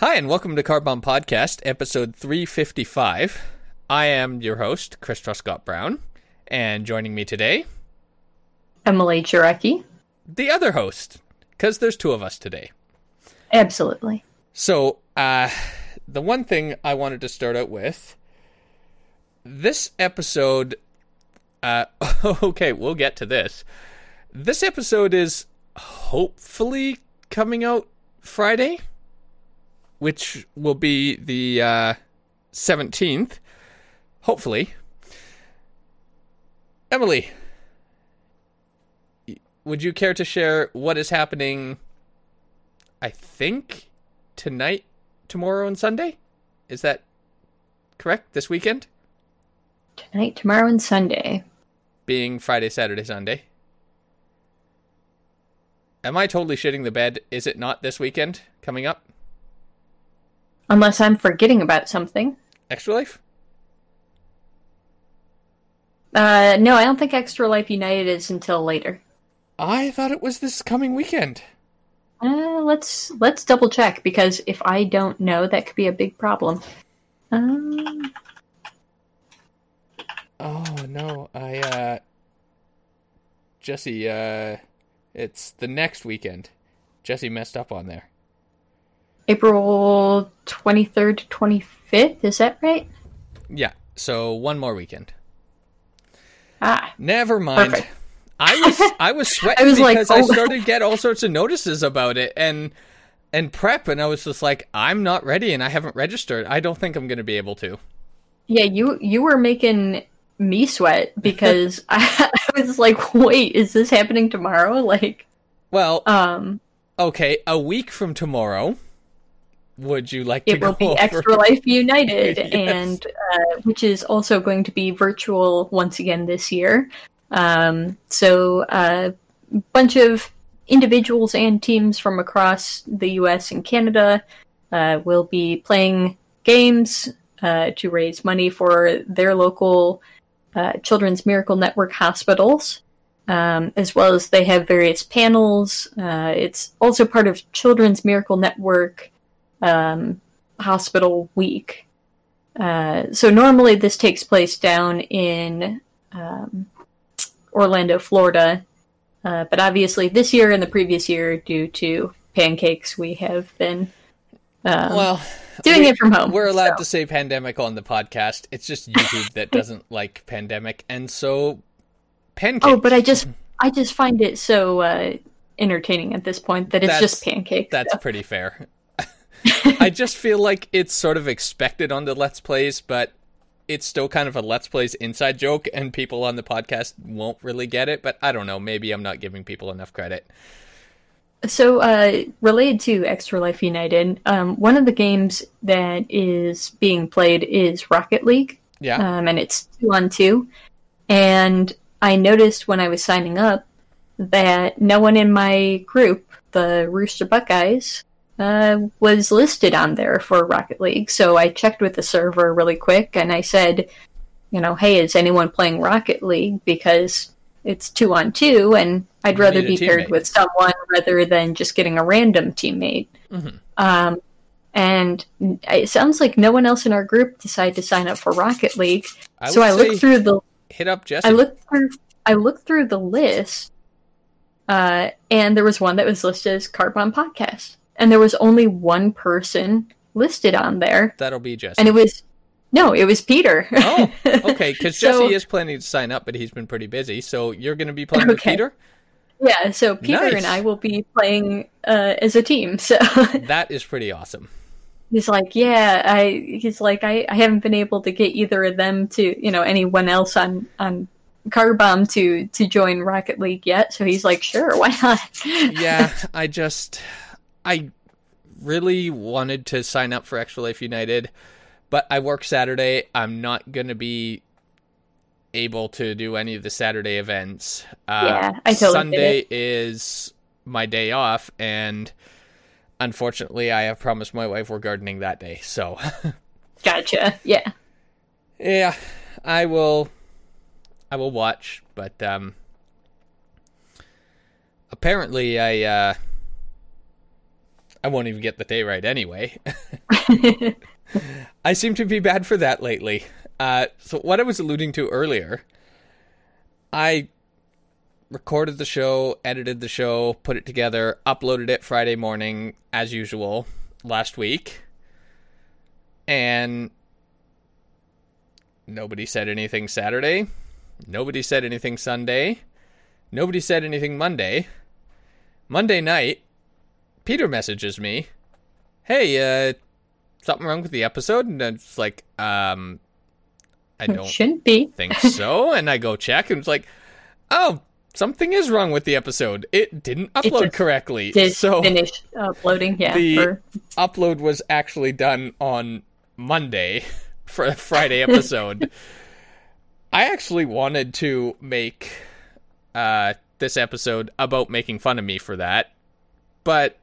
Hi, and welcome to Carbon Podcast, episode 355. I am your host, Chris Truscott Brown, and joining me today, Emily Jarecki. the other host, because there's two of us today. Absolutely. So, uh, the one thing I wanted to start out with this episode, uh, okay, we'll get to this. This episode is hopefully coming out Friday, which will be the uh, 17th. Hopefully. Emily, would you care to share what is happening? I think tonight, tomorrow, and Sunday? Is that correct? This weekend? Tonight, tomorrow, and Sunday. Being Friday, Saturday, Sunday. Am I totally shitting the bed? Is it not this weekend coming up? Unless I'm forgetting about something. Extra Life? Uh, no, I don't think Extra Life United is until later. I thought it was this coming weekend. Uh, let's let's double check because if I don't know, that could be a big problem. Um, Oh no, I uh Jesse, uh it's the next weekend. Jesse messed up on there. April twenty third to twenty fifth. Is that right? Yeah, so one more weekend. Ah, Never mind. Perfect. I was I was sweating I was like, because I oh. started to get all sorts of notices about it and and prep and I was just like I'm not ready and I haven't registered. I don't think I'm going to be able to. yeah. You you were making me sweat because I, I was like, wait, is this happening tomorrow? Like, Well, um. okay, a week from tomorrow. Would you like to it will be over- Extra Life United, Yes. and uh, which is also going to be virtual once again this year. Um, so a bunch of individuals and teams from across the U.S. and Canada uh, will be playing games uh, to raise money for their local uh, Children's Miracle Network hospitals. Um, as well as they have various panels. Uh, it's also part of Children's Miracle Network um, hospital week. Uh, so normally this takes place down in um, Orlando, Florida, uh, but obviously this year and the previous year, due to pancakes, we have been um, Well, doing we- it from home. We're allowed so. to say pandemic on the podcast. It's just YouTube that doesn't like pandemic, and so pancakes. Oh, but I just I just find it so uh, entertaining at this point that it's That's- just pancakes. That's so. pretty fair. I just feel like it's sort of expected on the Let's Plays, but it's still kind of a Let's Plays inside joke, and people on the podcast won't really get it. But I don't know. Maybe I'm not giving people enough credit. So, uh, related to Extra Life United, um, one of the games that is being played is Rocket League, Yeah. um, and it's two on two. And I noticed when I was signing up that no one in my group, the Rooster Buckeyes, uh, was listed on there for Rocket League. So I checked with the server really quick and I said, you know, hey, is anyone playing Rocket League? Because it's two on two, and I'd You rather be paired with someone rather than just getting a random teammate. Mhm. Um, and it sounds like no one else in our group decided to sign up for Rocket League. I so I looked through the hit up Jesse. I looked through I looked through the list, uh, and there was one that was listed as Carbon Podcast, and there was only one person listed on there, That'll be Jesse. and it was no, it was Peter. oh, okay. Because So- Jesse is planning to sign up, but he's been pretty busy. So you're going to be playing with Peter. yeah, so Peter Nice. and I will be playing uh, as a team. So That is pretty awesome. he's like, yeah, I. He's like, I, I haven't been able to get either of them to, you know, anyone else on on Carbomb to to join Rocket League yet. So he's like, sure, why not? yeah, I just I really wanted to sign up for Extra Life United, but I work Saturday. I'm not gonna be able to do any of the Saturday events. Uh, Yeah, I totally Sunday is my day off, and unfortunately, I have promised my wife we're gardening that day. So, Gotcha. Yeah. yeah, I will. I will watch, but um, apparently, I uh, I won't even get the day right anyway. I seem to be bad for that lately. Uh, so what I was alluding to earlier, I recorded the show, edited the show, put it together, uploaded it Friday morning as usual last week. And nobody said anything Saturday. Nobody said anything Sunday. Nobody said anything Monday. Monday night, Peter messages me, "Hey, uh something wrong with the episode?" And it's like, "Um I don't Shouldn't be. think so." and I go check and it's like, "Oh, something is wrong with the episode. It didn't upload just correctly." Did so finish uploading, yeah. the upload was actually done on Monday for a Friday episode. I actually wanted to make uh, this episode about making fun of me for that, but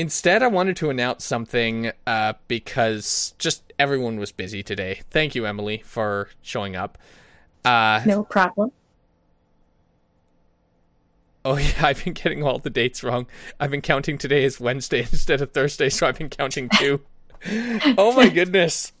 instead I wanted to announce something uh, because just everyone was busy today. Thank you, Emily, for showing up. Uh, no problem. Oh yeah, I've been getting all the dates wrong. I've been counting today as Wednesday instead of Thursday, so I've been counting two. oh my goodness.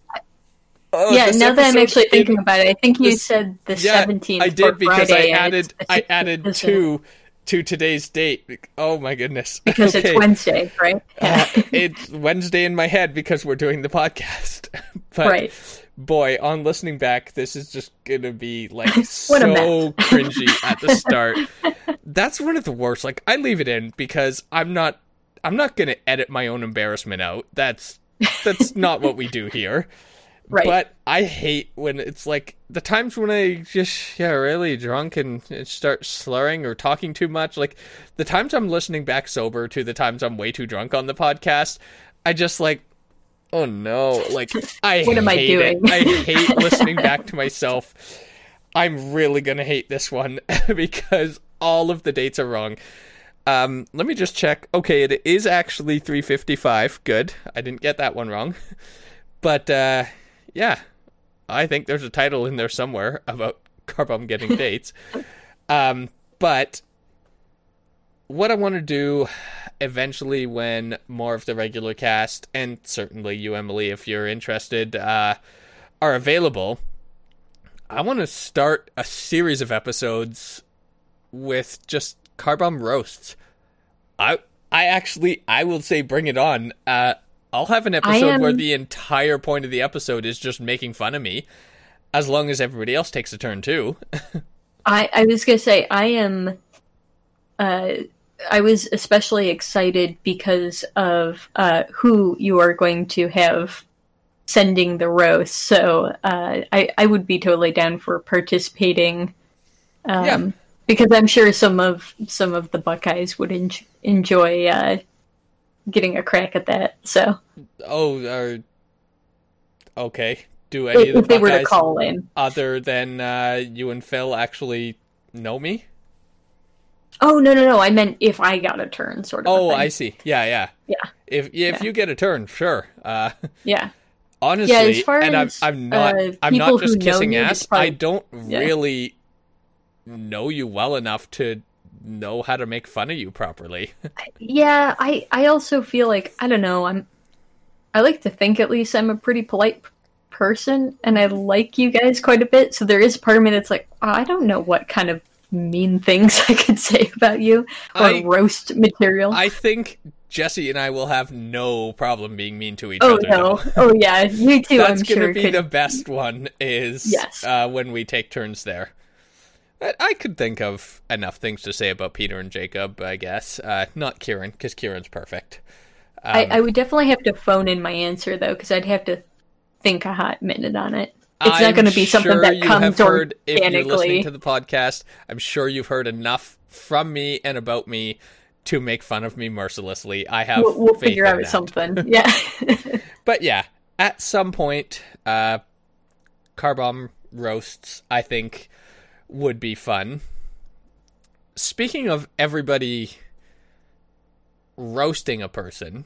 Oh, yeah, now that I'm actually in- thinking about it, I think you this- said the yeah, 17th. I did because Friday, I added I added two to today's date. Oh my goodness. because Okay. it's Wednesday, right? Uh, it's Wednesday in my head because we're doing the podcast. but right. boy, on listening back, this is just gonna be like so cringy at the start. That's one of the worst. Like I leave it in because I'm not I'm not gonna edit my own embarrassment out. That's that's not what we do here. Right. But I hate when it's like the times when I just yeah really drunk and, and start slurring or talking too much. Like the times I'm listening back sober to the times I'm way too drunk on the podcast. I just like oh no like I What am I hate it. doing? I hate listening back to myself. I'm really gonna hate this one because all of the dates are wrong. Um, let me just check. Okay, it is actually 355. Good. I didn't get that one wrong. But uh, yeah, I think there's a title in there somewhere about Carbom getting dates. Um, but what I want to do eventually when more of the regular cast and certainly you Emily if you're interested uh, are available I want to start a series of episodes with just Carbom roasts. I I actually I will say bring it on. Uh I'll have an episode am- where the entire point of the episode is just making fun of me as long as everybody else takes a turn too. I, I was gonna say I am. Uh, I was especially excited because of uh, who you are going to have sending the roast. So uh, I I would be totally down for participating. Um, Yeah. Because I'm sure some of some of the Buckeyes would en- enjoy uh, getting a crack at that. So oh, uh, okay. Do any if, of the if they were to call in, other than uh, you and Phil actually know me? oh no no no, I meant if I got a turn, sort of. Oh. I see. Yeah, yeah. Yeah. If if Yeah. you get a turn, sure. Uh, yeah. honestly, Yeah, as far and I'm I'm not uh, I'm not just kissing ass. probably- I don't yeah. really know you well enough to know how to make fun of you properly. Yeah, I I also feel like I don't know. I'm I like to think at least I'm a pretty polite person, and I like you guys quite a bit. So there is part of me that's like, oh, I don't know what kind of mean things I could say about you or I- roast material. I think Jesse and I will have no problem being mean to each oh other. no! though. Oh yeah, you too. That's I'm gonna sure be could- the best one. Is Yes. uh, when we take turns there. I- I could think of enough things to say about Peter and Jacob. I guess uh, not Kieran because Kieran's perfect. I, Um, I would definitely have to phone in my answer though, because I'd have to think a hot minute on it. It's I'm not going to be something sure that comes have heard, If you're listening to the podcast, I'm sure you've heard enough from me and about me to make fun of me mercilessly. I have We'll, we'll figure out that. something. Yeah. But yeah, at some point, uh, Carbom roasts, I think, would be fun. Speaking of everybody roasting a person,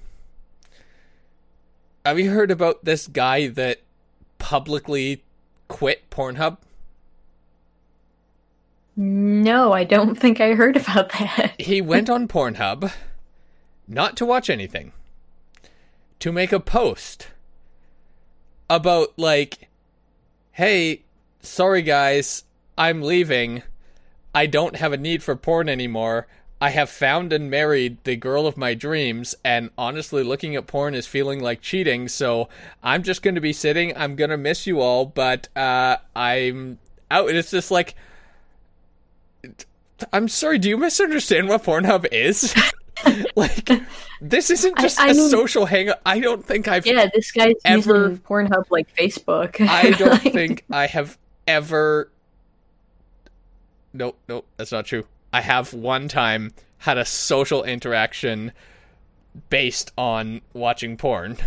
have you heard about this guy that publicly quit Pornhub? no, I don't think I heard about that. He went on Pornhub not to watch anything, to make a post about, like, hey, sorry guys, I'm leaving. I don't have a need for porn anymore. I have found and married the girl of my dreams, and honestly, looking at porn is feeling like cheating. So I'm just going to be sitting. I'm going to miss you all, but uh, I'm out. It's just like, I'm sorry. Do you misunderstand what Pornhub is? like, this isn't just I a mean- social hangout. I don't think I've Yeah, this guy's Ever- using Pornhub like Facebook. I don't think I have ever. Nope, nope, that's not true. I have one time had a social interaction based on watching porn.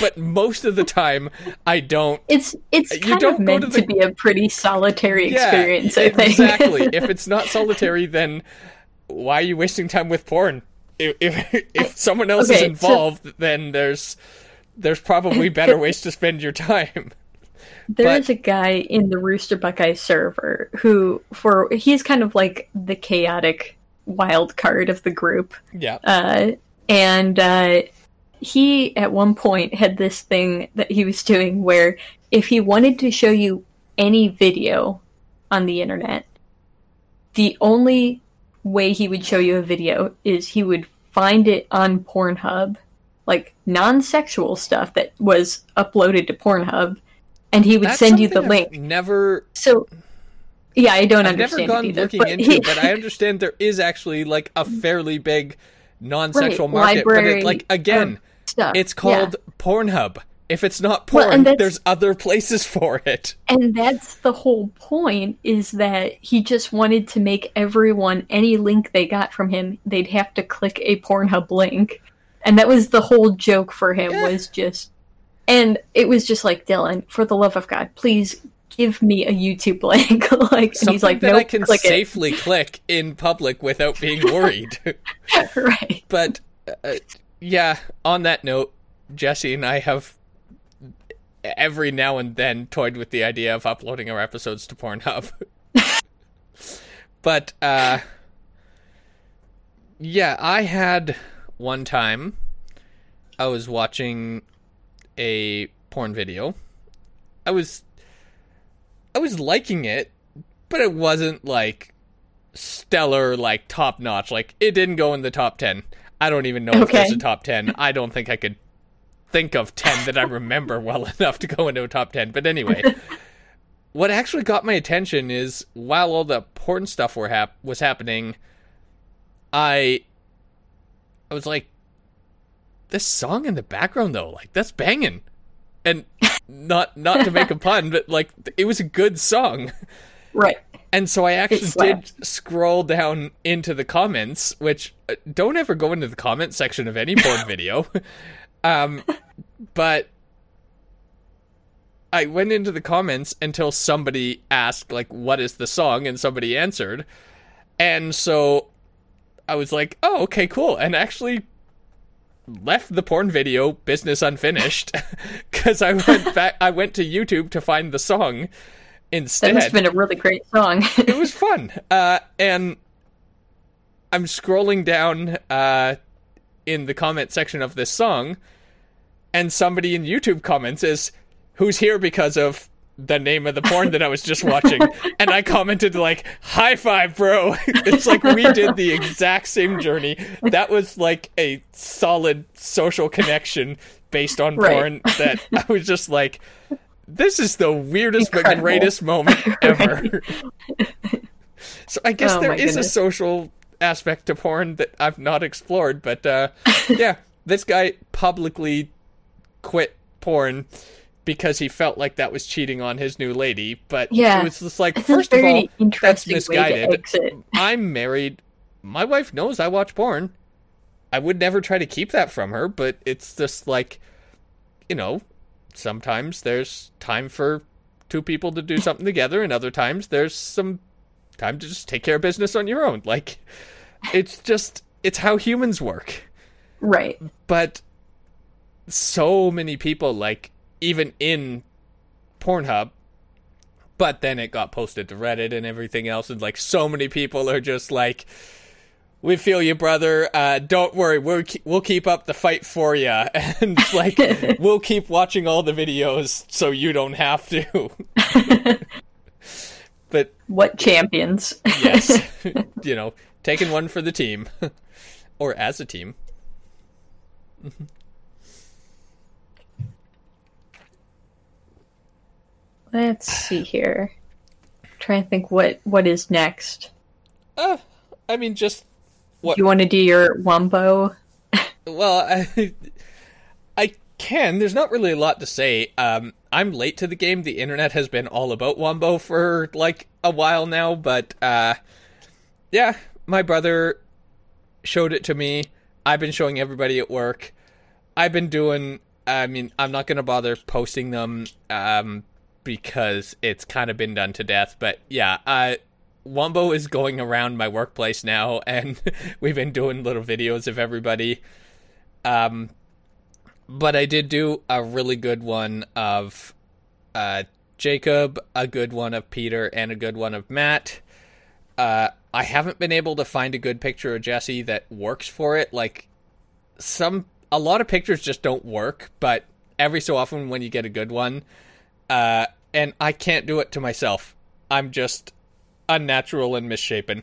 But most of the time, I don't. it's it's You kind don't of go meant to to, the- be a pretty solitary Yeah, experience. I think exactly. if it's not solitary, then why are you wasting time with porn? If if, if someone else is okay, so- involved, then there's there's probably better ways to spend your time. There But- is a guy in the Rooster Buckeye server who, for he's kind of like the chaotic wild card of the group, Yeah. uh, and uh, he at one point had this thing that he was doing where if he wanted to show you any video on the internet, the only way he would show you a video is he would find it on Pornhub, like non-sexual stuff that was uploaded to Pornhub, and he would That's send you the I've link. never So, yeah, I don't I've never understand gone it either. looking but into, he- but I understand there is actually like a fairly big non-sexual Right, market. But library it, like again, stuff. it's yeah. called Pornhub. If it's not porn, that's- there's other places for it. And that's the whole point is that he just wanted to make everyone any link they got from him, they'd have to click a Pornhub link. And that was the whole joke for him Yeah. was just and it was just like Dylan, for the love of God, please give me a YouTube link. like and Something he's like, that nope, I can click safely click in public without being worried. right. but uh, yeah, on that note, Jesse and I have every now and then toyed with the idea of uploading our episodes to Pornhub. but uh yeah, I had one time I was watching a porn video. I was I was liking it, but it wasn't like stellar, like top notch. Like it didn't go in the top ten. I don't even know if there's a top ten. I don't think I could think of ten that I remember well enough to go into a top ten. But anyway, what actually got my attention is while all the porn stuff were hap- was happening, I I was like, this song in the background though, like that's banging, and not not to make a pun, but like it was a good song. Right. And so I actually did scroll down into the comments, which uh, don't ever go into the comment section of any porn video. Um, but I went into the comments until somebody asked, like, what is the song? And somebody answered. And so I was like, oh, okay, cool. And actually left the porn video business unfinished because I went back, I went to YouTube to find the song That instead must have been a really great song. it was fun. Uh, and I'm scrolling down uh, in the comment section of this song, and somebody in YouTube comments is, "Who's here because of the name of the porn that I was just watching?" and I commented like, "High five, bro!" it's like we did the exact same journey. That was like a solid social connection based on Right. porn. That I was just like. This is the weirdest but greatest moment ever. So I guess Oh there is a social aspect to porn that I've not explored, but uh, yeah, this guy publicly quit porn because he felt like that was cheating on his new lady. But Yeah. it was just like, It's first of all, that's interesting way to misguided. I'm married. My wife knows I watch porn. I would never try to keep that from her, but it's just like, you know, sometimes there's time for two people to do something together, and other times there's some time to just take care of business on your own. Like, it's just, it's how humans work. Right. But so many people, like, even in Pornhub, but then it got posted to Reddit and everything else, and like, so many people are just like, we feel you, brother. Uh, don't worry, we'll keep, we'll keep up the fight for you, and like we'll keep watching all the videos so you don't have to. but what champions? yes, you know, taking one for the team, or as a team. Let's see here. I'm trying to think what what is next. Uh, I mean, just what? You want to do your Wombo? well, I, I can. There's not really a lot to say. Um, I'm late to the game. The internet has been all about Wombo for like a while now, but uh, yeah, my brother showed it to me. I've been showing everybody at work. I've been doing. I mean, I'm not gonna bother posting them um, because it's kind of been done to death. But yeah, uh, Wombo is going around my workplace now, and we've been doing little videos of everybody. Um, but I did do a really good one of uh, Jacob, a good one of Peter, and a good one of Matt. Uh, I haven't been able to find a good picture of Jesse that works for it. Like some, a lot of pictures just don't work, but every so often when you get a good one, uh, and I can't do it to myself. I'm just unnatural and misshapen.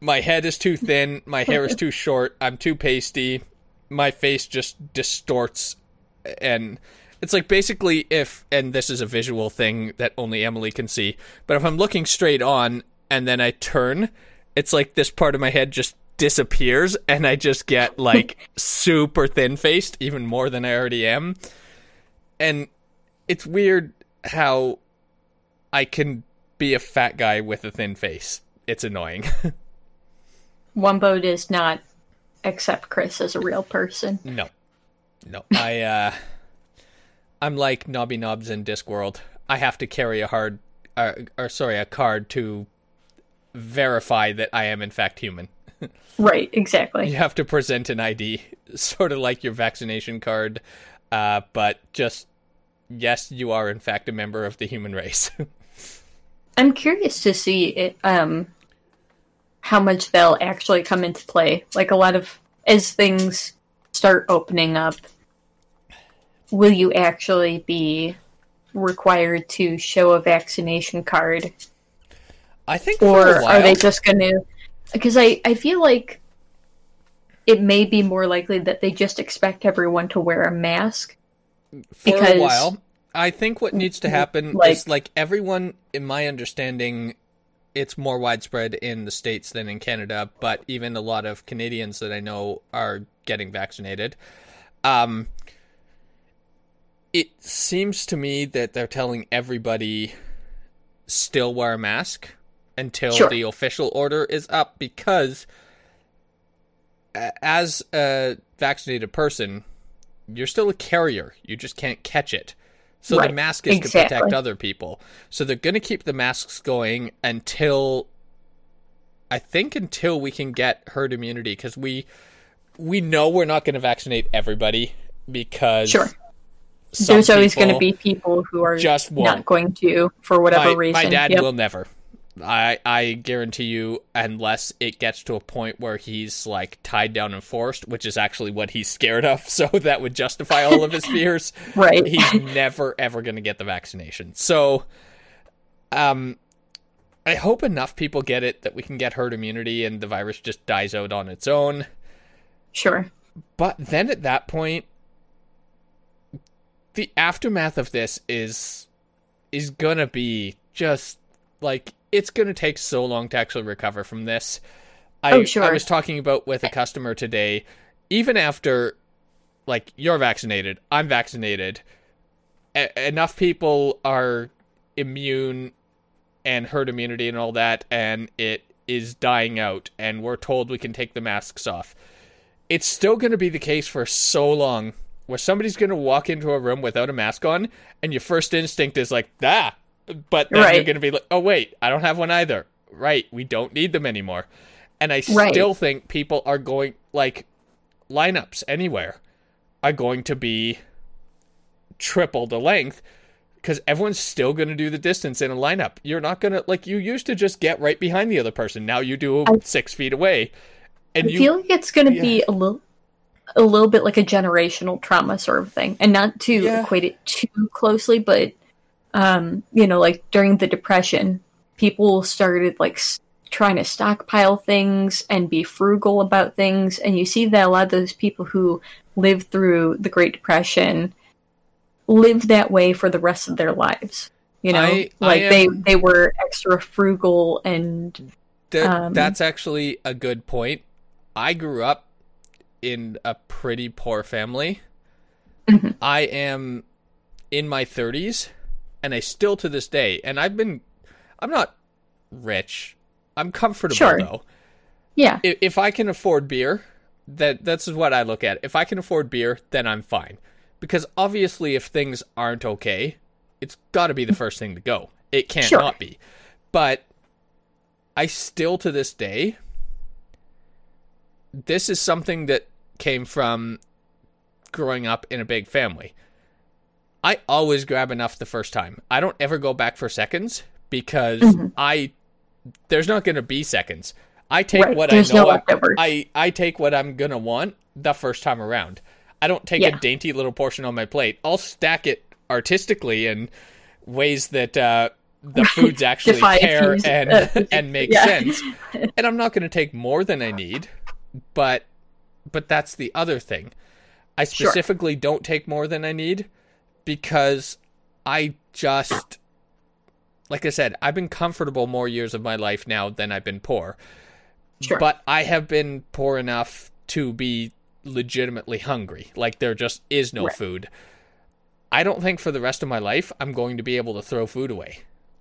My head is too thin, my hair is too short, I'm too pasty, my face just distorts and it's like basically if and this is a visual thing that only Emily can see, but if I'm looking straight on and then I turn, it's like this part of my head just disappears and I just get like super thin faced, even more than I already am. And it's weird how I can be a fat guy with a thin face. It's annoying. Wombo does not accept Chris as a real person. No. No. I uh I'm like Nobby Nobbs in Discworld. I have to carry a hard uh, or sorry, a card to verify that I am in fact human. right, exactly. You have to present an ID, sort of like your vaccination card, uh, but just yes, you are in fact a member of the human race. I'm curious to see it, um, how much they'll actually come into play. Like a lot of as things start opening up, will you actually be required to show a vaccination card? I think, or are they just going to? Because I I feel like it may be more likely that they just expect everyone to wear a mask. For because, a while, I think what needs to happen like, is like everyone, in my understanding, it's more widespread in the states than in Canada, but even a lot of Canadians that I know are getting vaccinated. Um, it seems to me that they're telling everybody still wear a mask until sure. the official order is up because as a vaccinated person, you're still a carrier. You just can't catch it. So right. the mask is exactly. to protect other people. So they're going to keep the masks going until I think until we can get herd immunity because we we know we're not going to vaccinate everybody because sure. There's always going to be people who are just won't. not going to for whatever my, reason. My dad yep. will never. I I guarantee you, unless it gets to a point where he's like tied down and forced, which is actually what he's scared of, so that would justify all of his fears. right. He's never ever going to get the vaccination. So, um, I hope enough people get it that we can get herd immunity and the virus just dies out on its own. Sure. But then at that point, the aftermath of this is is gonna be just like it's going to take so long to actually recover from this. I, oh, sure. I was talking about with a customer today, even after, like, you're vaccinated, I'm vaccinated, a- enough people are immune and herd immunity and all that, and it is dying out, and we're told we can take the masks off. It's still going to be the case for so long where somebody's going to walk into a room without a mask on, and your first instinct is like, ah, but then right. you're going to be like, oh wait, I don't have one either. Right, we don't need them anymore. And I right. still think people are going like lineups anywhere are going to be triple the length because everyone's still going to do the distance in a lineup. You're not going to like you used to just get right behind the other person. Now you do I- six feet away, and I you feel like it's going to Yeah. be a little, a little bit like a generational trauma sort of thing, and not to Yeah. equate it too closely, but um, you know, like during the depression, people started like s- trying to stockpile things and be frugal about things, and you see that a lot of those people who lived through the Great Depression lived that way for the rest of their lives. You know, I- I like they am- they were extra frugal and That, Um, that's actually a good point. I grew up in a pretty poor family. Mhm. I am in my 30s and I still to this day and I've been I'm not rich. I'm comfortable Sure. though. yeah, If, if I can afford beer, that that's what I look at. If I can afford beer, then I'm fine. Because obviously if things aren't okay, it's got to be the first thing to go. It can't Sure. not be. But I still to this day this is something that came from growing up in a big family. I always grab enough the first time. I don't ever go back for seconds because Mhm. I there's not going to be seconds. I take Right, what there's I know no I- I I take what I'm going to want the first time around. I don't take a dainty little portion on my plate. I'll stack it artistically in ways that uh, the foods actually care and uh, and make yeah. sense. And I'm not going to take more than I need, but but that's the other thing. I Sure. specifically don't take more than I need because I just like I said, I've been comfortable more years of my life now than I've been poor. Sure. But I have been poor enough to be legitimately hungry. Like there just is no Right. food. I don't think for the rest of my life I'm going to be able to throw food away.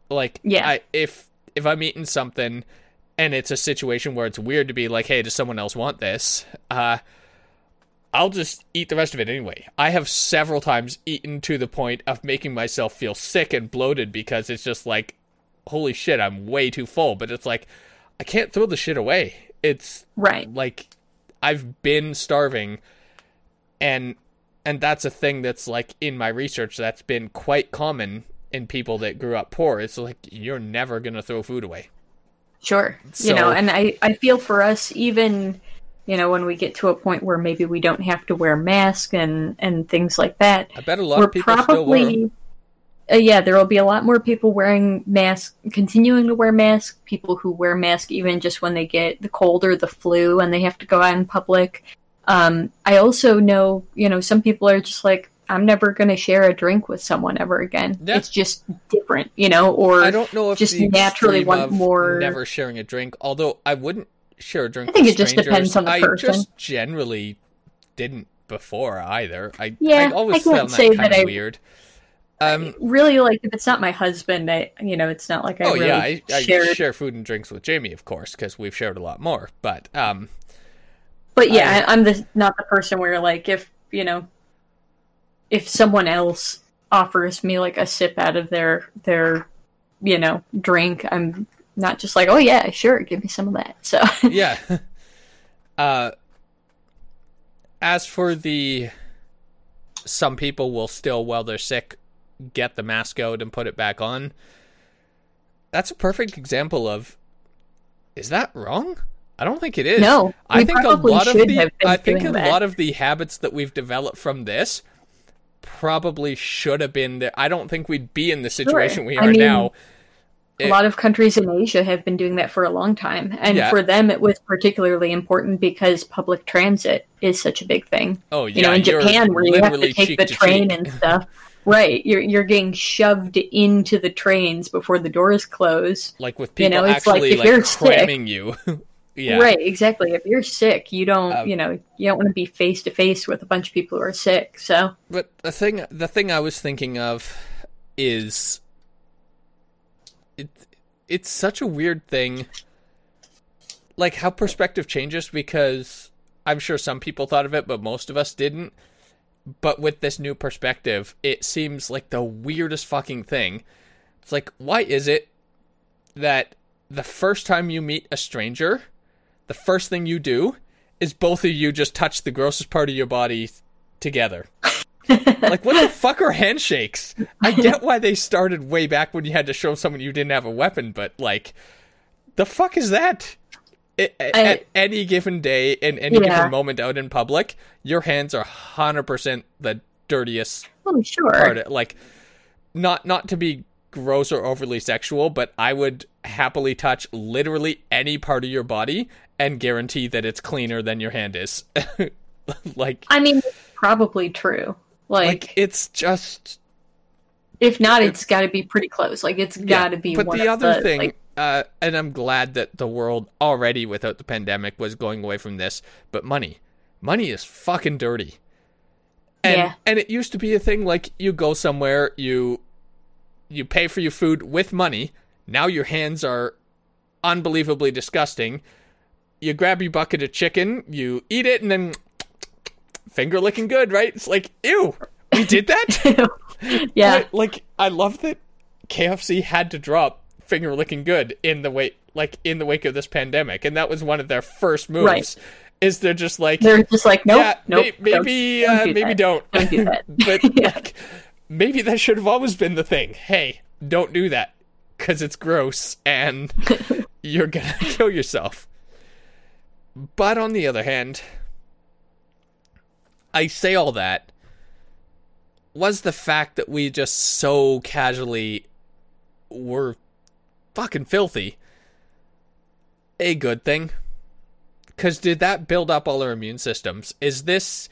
Like Yeah. I, if if I'm eating something and it's a situation where it's weird to be like, hey, does someone else want this? Uh I'll just eat the rest of it anyway. I have several times eaten to the point of making myself feel sick and bloated because it's just like, holy shit, I'm way too full. But it's like, I can't throw the shit away. It's right. like I've been starving and and that's a thing that's like in my research that's been quite common in people that grew up poor. It's like you're never gonna throw food away. Sure. So- you know, and I, I feel for us, even, you know, when we get to a point where maybe we don't have to wear masks and, and things like that, I bet a lot we're of people still probably, uh, yeah, there will be a lot more people wearing masks, continuing to wear masks, people who wear masks even just when they get the cold or the flu and they have to go out in public. Um, I also know, you know, some people are just like, I'm never going to share a drink with someone ever again. Yeah. It's just different, you know, or I don't know if just naturally want more- never sharing a drink. Although I wouldn't share a drink. I think it just strangers. depends on the I person. just generally didn't before either. I Yeah, I always I can't found say that that kind of I- weird. Um. really like if it's not my husband i you know it's not like i Oh really yeah, I, I share food and drinks with Jamie, of course, because we've shared a lot more. But um, but yeah I, i'm the not the person where like if you know if someone else offers me like a sip out of their their you know drink i'm not just like oh yeah sure give me some of that so yeah. uh, as for the, some people will still, while they're sick, get the mask out and put it back on. That's a perfect example of, is that wrong? I don't think it is. No, I think a lot of the, I think a that. lot of the habits that we've developed from this probably should have been there. I don't think we'd be in the situation we I are mean, now. A lot of countries in asia have been doing that for a long time and Yeah. for them it was particularly important because public transit is such a big thing Oh yeah, you know, in Japan where you have to take the to train cheek. and stuff. Right, you're you're getting shoved into the trains before the doors close. like with people You know, it's like actually if like, you're sick- cramming you. yeah, Right, exactly. If you're sick, you don't, Um, you know, you don't want to be face to face with a bunch of people who are sick. So, But the thing, the thing I was thinking of is, it's such a weird thing. Like how perspective changes because I'm sure some people thought of it, but most of us didn't. But with this new perspective, it seems like the weirdest fucking thing. It's like, why is it that the first time you meet a stranger, the first thing you do is both of you just touch the grossest part of your body together? Like, what the fuck are handshakes? I get why they started way back when you had to show someone you didn't have a weapon, but like, the fuck is that? It, I, at any given day, in any yeah. given moment out in public, your hands are hundred percent the dirtiest. Oh, sure. Part of, like, not not to be gross or overly sexual, but I would happily touch literally any part of your body and guarantee that it's cleaner than your hand is. like, I mean, probably true. Like, like it's just. If not, it's, it's got to be pretty close. Like, it's got to be. But the other the, thing, like, uh, and I'm glad that the world already, without the pandemic, was going away from this. But money, money is fucking dirty. And, yeah. And it used to be a thing like you go somewhere, you you pay for your food with money. Now your hands are unbelievably disgusting. You grab your bucket of chicken, you eat it, and then finger licking good, right? It's like, ew, we did that? yeah. Like, I love that KFC had to drop finger licking good in the wake like in the wake of this pandemic. And that was one of their first moves. Right. Is they're just like they're just like nope, yeah, nope, maybe don't, uh, do maybe don't. don't do that. but yeah. like, maybe that should have always been the thing. Hey, don't do that because it's gross and you're gonna kill yourself. But on the other hand, I say all that was the fact that we just so casually were fucking filthy a good thing? Because did that build up all our immune systems? Is this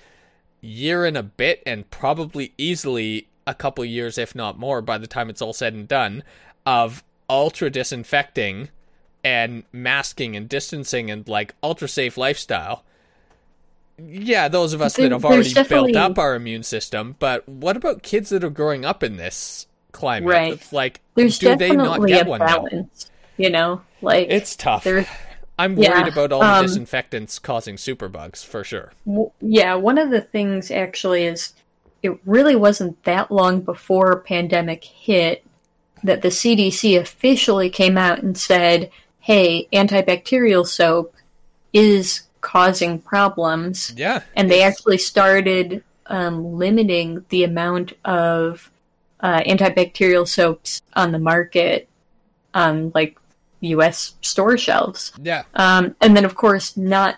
year and a bit, and probably easily a couple years, if not more, by the time it's all said and done, of ultra disinfecting and masking and distancing and like ultra safe lifestyle. Yeah, those of us there, that have already definitely... built up our immune system, but what about kids that are growing up in this climate? Right. Like, there's do they not get one balance, now? You know, like it's tough. I'm worried yeah, about all the um, disinfectants causing superbugs for sure. W- yeah, one of the things actually is it really wasn't that long before pandemic hit that the CDC officially came out and said, "Hey, antibacterial soap is causing problems." Yeah, and they actually started um, limiting the amount of uh, antibacterial soaps on the market, on like U.S. store shelves. Yeah, um, and then of course not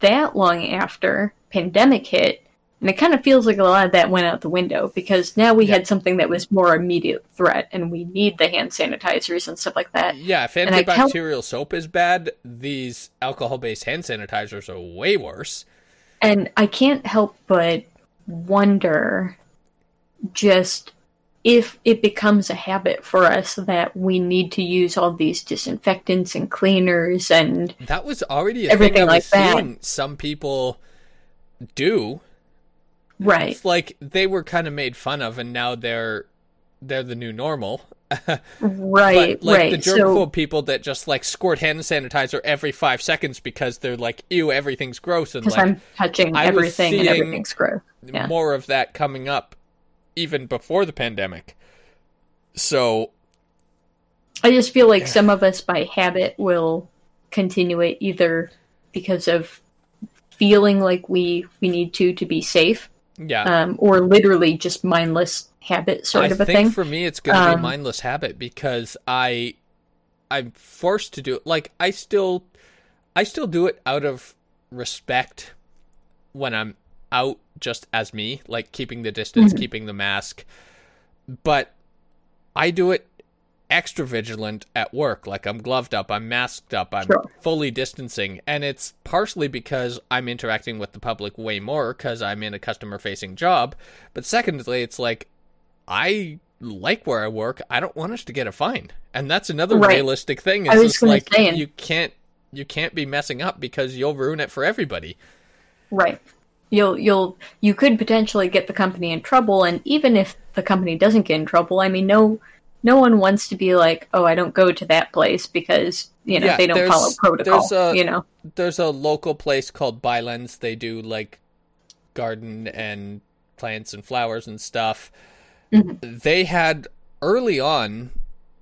that long after pandemic hit and it kind of feels like a lot of that went out the window because now we yeah. had something that was more immediate threat and we need the hand sanitizers and stuff like that. Yeah, if antibacterial soap is bad, these alcohol based hand sanitizers are way worse. And I can't help but wonder just if it becomes a habit for us that we need to use all these disinfectants and cleaners and that was already everything like that. Some people do Right. It's like they were kind of made fun of, and now they're they're the new normal. right. But, like right. the germaphobe so, people that just like squirt hand sanitizer every five seconds because they're like, "Ew, everything's gross," and like I'm touching I everything and everything's gross. Yeah. More of that coming up, even before the pandemic. So, I just feel like some of us, by habit, will continue it either because of feeling like we we need to to be safe yeah. Um, or literally just mindless habit sort I of a thing. I think thing. For me, it's going to um, be mindless habit because I, I'm forced to do it. Like I still, I still do it out of respect when I'm out just as me, like keeping the distance, mm-hmm. keeping the mask. But I do it extra vigilant at work. Like I'm gloved up, I'm masked up, I'm sure. fully distancing. And it's partially because I'm interacting with the public way more because I'm in a customer facing job. But secondly, it's like I like where I work. I don't want us to get a fine. And that's another right. realistic thing. It's just like say, you can't you can't be messing up because you'll ruin it for everybody. Right. You'll you'll you could potentially get the company in trouble and even if the company doesn't get in trouble, I mean no no one wants to be like, oh, I don't go to that place because you know yeah, they don't follow protocol. A, you know, there's a local place called Bylands. They do like garden and plants and flowers and stuff. Mm-hmm. They had early on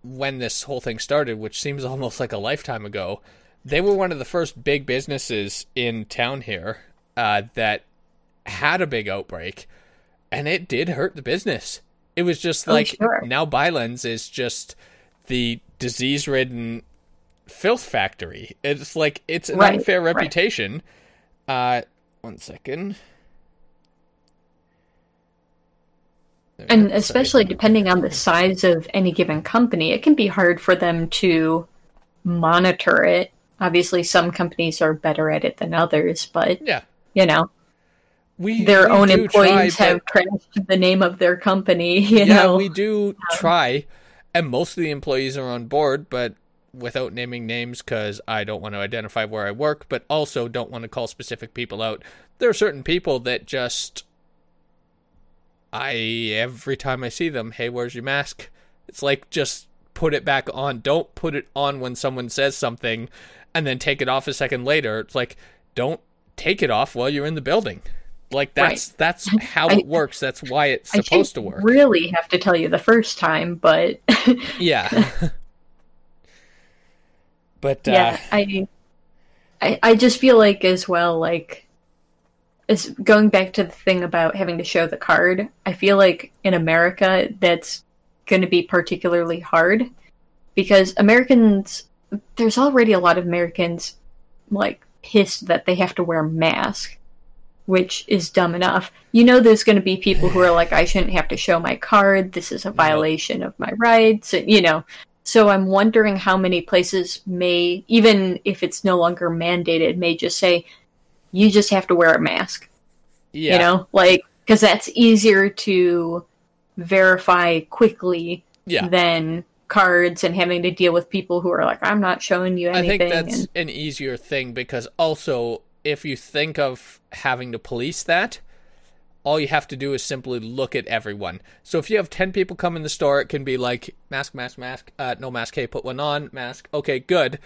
when this whole thing started, which seems almost like a lifetime ago. They were one of the first big businesses in town here uh, that had a big outbreak and it did hurt the business. It was just Oh, like sure. now Bylands is just the disease-ridden filth factory. It's like it's an Right, unfair right. reputation. Uh, one second. And Sorry. especially depending on the size of any given company, it can be hard for them to monitor it. Obviously, some companies are better at it than others, but yeah, you know, we their we own employees try, but- have trashed the name of their company. You yeah, know, we do um, try, and most of the employees are on board, but without naming names because I don't want to identify where I work, but also don't want to call specific people out. There are certain people that just, I every time I see them, hey, where's your mask? It's like just put it back on. Don't put it on when someone says something, and then take it off a second later. It's like don't take it off while you're in the building. Like that's that's how I- it works. That's why it's supposed to work. Really have to tell you the first time, but Yeah. but uh, yeah, I, I, I just feel like as well, like, is going back to the thing about having to show the card. I feel like in America that's going to be particularly hard because Americans, there's already a lot of Americans like pissed that they have to wear a mask. Which is dumb enough. You know, there's going to be people who are like, I shouldn't have to show my card. This is a violation of my rights. And, you know, so I'm wondering how many places may, even if it's no longer mandated, may just say, you just have to wear a mask. yeah. You know, like, because that's easier to verify quickly Yeah. than cards and having to deal with people who are like, I'm not showing you anything. I think that's and, an easier thing because also if you think of having to police that, all you have to do is simply look at everyone. So if you have 10 people come in the store, it can be like mask, mask, mask, uh, no mask, hey, put one on, mask, okay, good.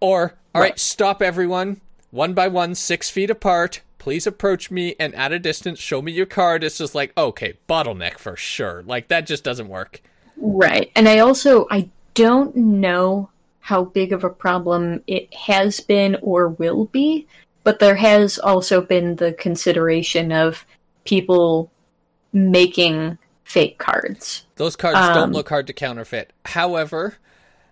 Or, all right, Right. stop everyone, one by one, six feet apart. Please approach me and at a distance, show me your card. It's just like, okay, bottleneck for sure. Like, that just doesn't work. Right. And I also I don't know how big of a problem it has been or will be, but there has also been the consideration of people making fake cards. Those cards don't Um, look hard to counterfeit. However,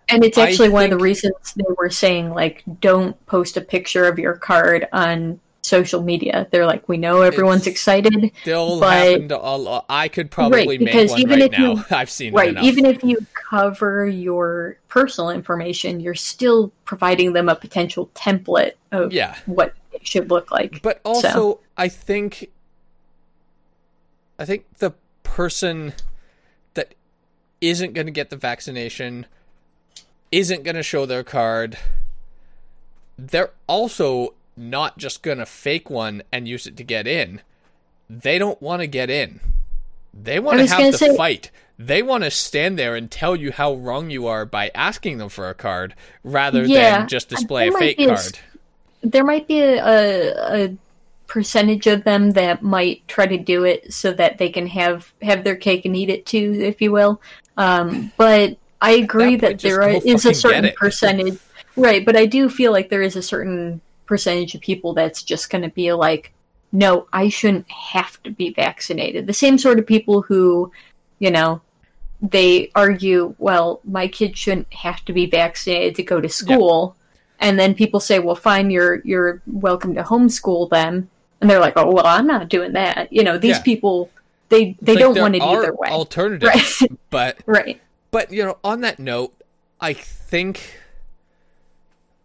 And it's I actually one of the reasons they were saying like don't post a picture of your card on social media. They're like, we know everyone's It's- excited. still But- happened a lot. I could probably Right, make because one even right if you- I've seen Right. Even if you cover your personal information, you're still providing them a potential template of yeah, what it should look like. but also I think I think the person that isn't going to get the vaccination isn't going to show their card. They're also not just going to fake one and use it to get in. They don't want to get in. They want to have gonna say- fight. They want to stand there and tell you how wrong you are by asking them for a card rather Yeah, than just display a fake a card. There might be a, a, percentage of them that might try to do it so that they can have have their cake and eat it too, if you will. Um, but I agree That that, there is a certain percentage, right? But I do feel like there is a certain percentage of people that's just going to be like, no, I shouldn't have to be vaccinated. The same sort of people who, you know, they argue, well, my kid shouldn't have to be vaccinated to go to school. And then people say, well, fine, you're you're welcome to homeschool them. And they're like, oh, well, I'm not doing that. You know, these Yeah. people, they they Like, don't want it either way. Alternatives, Right. but right. but you know, on that note, I think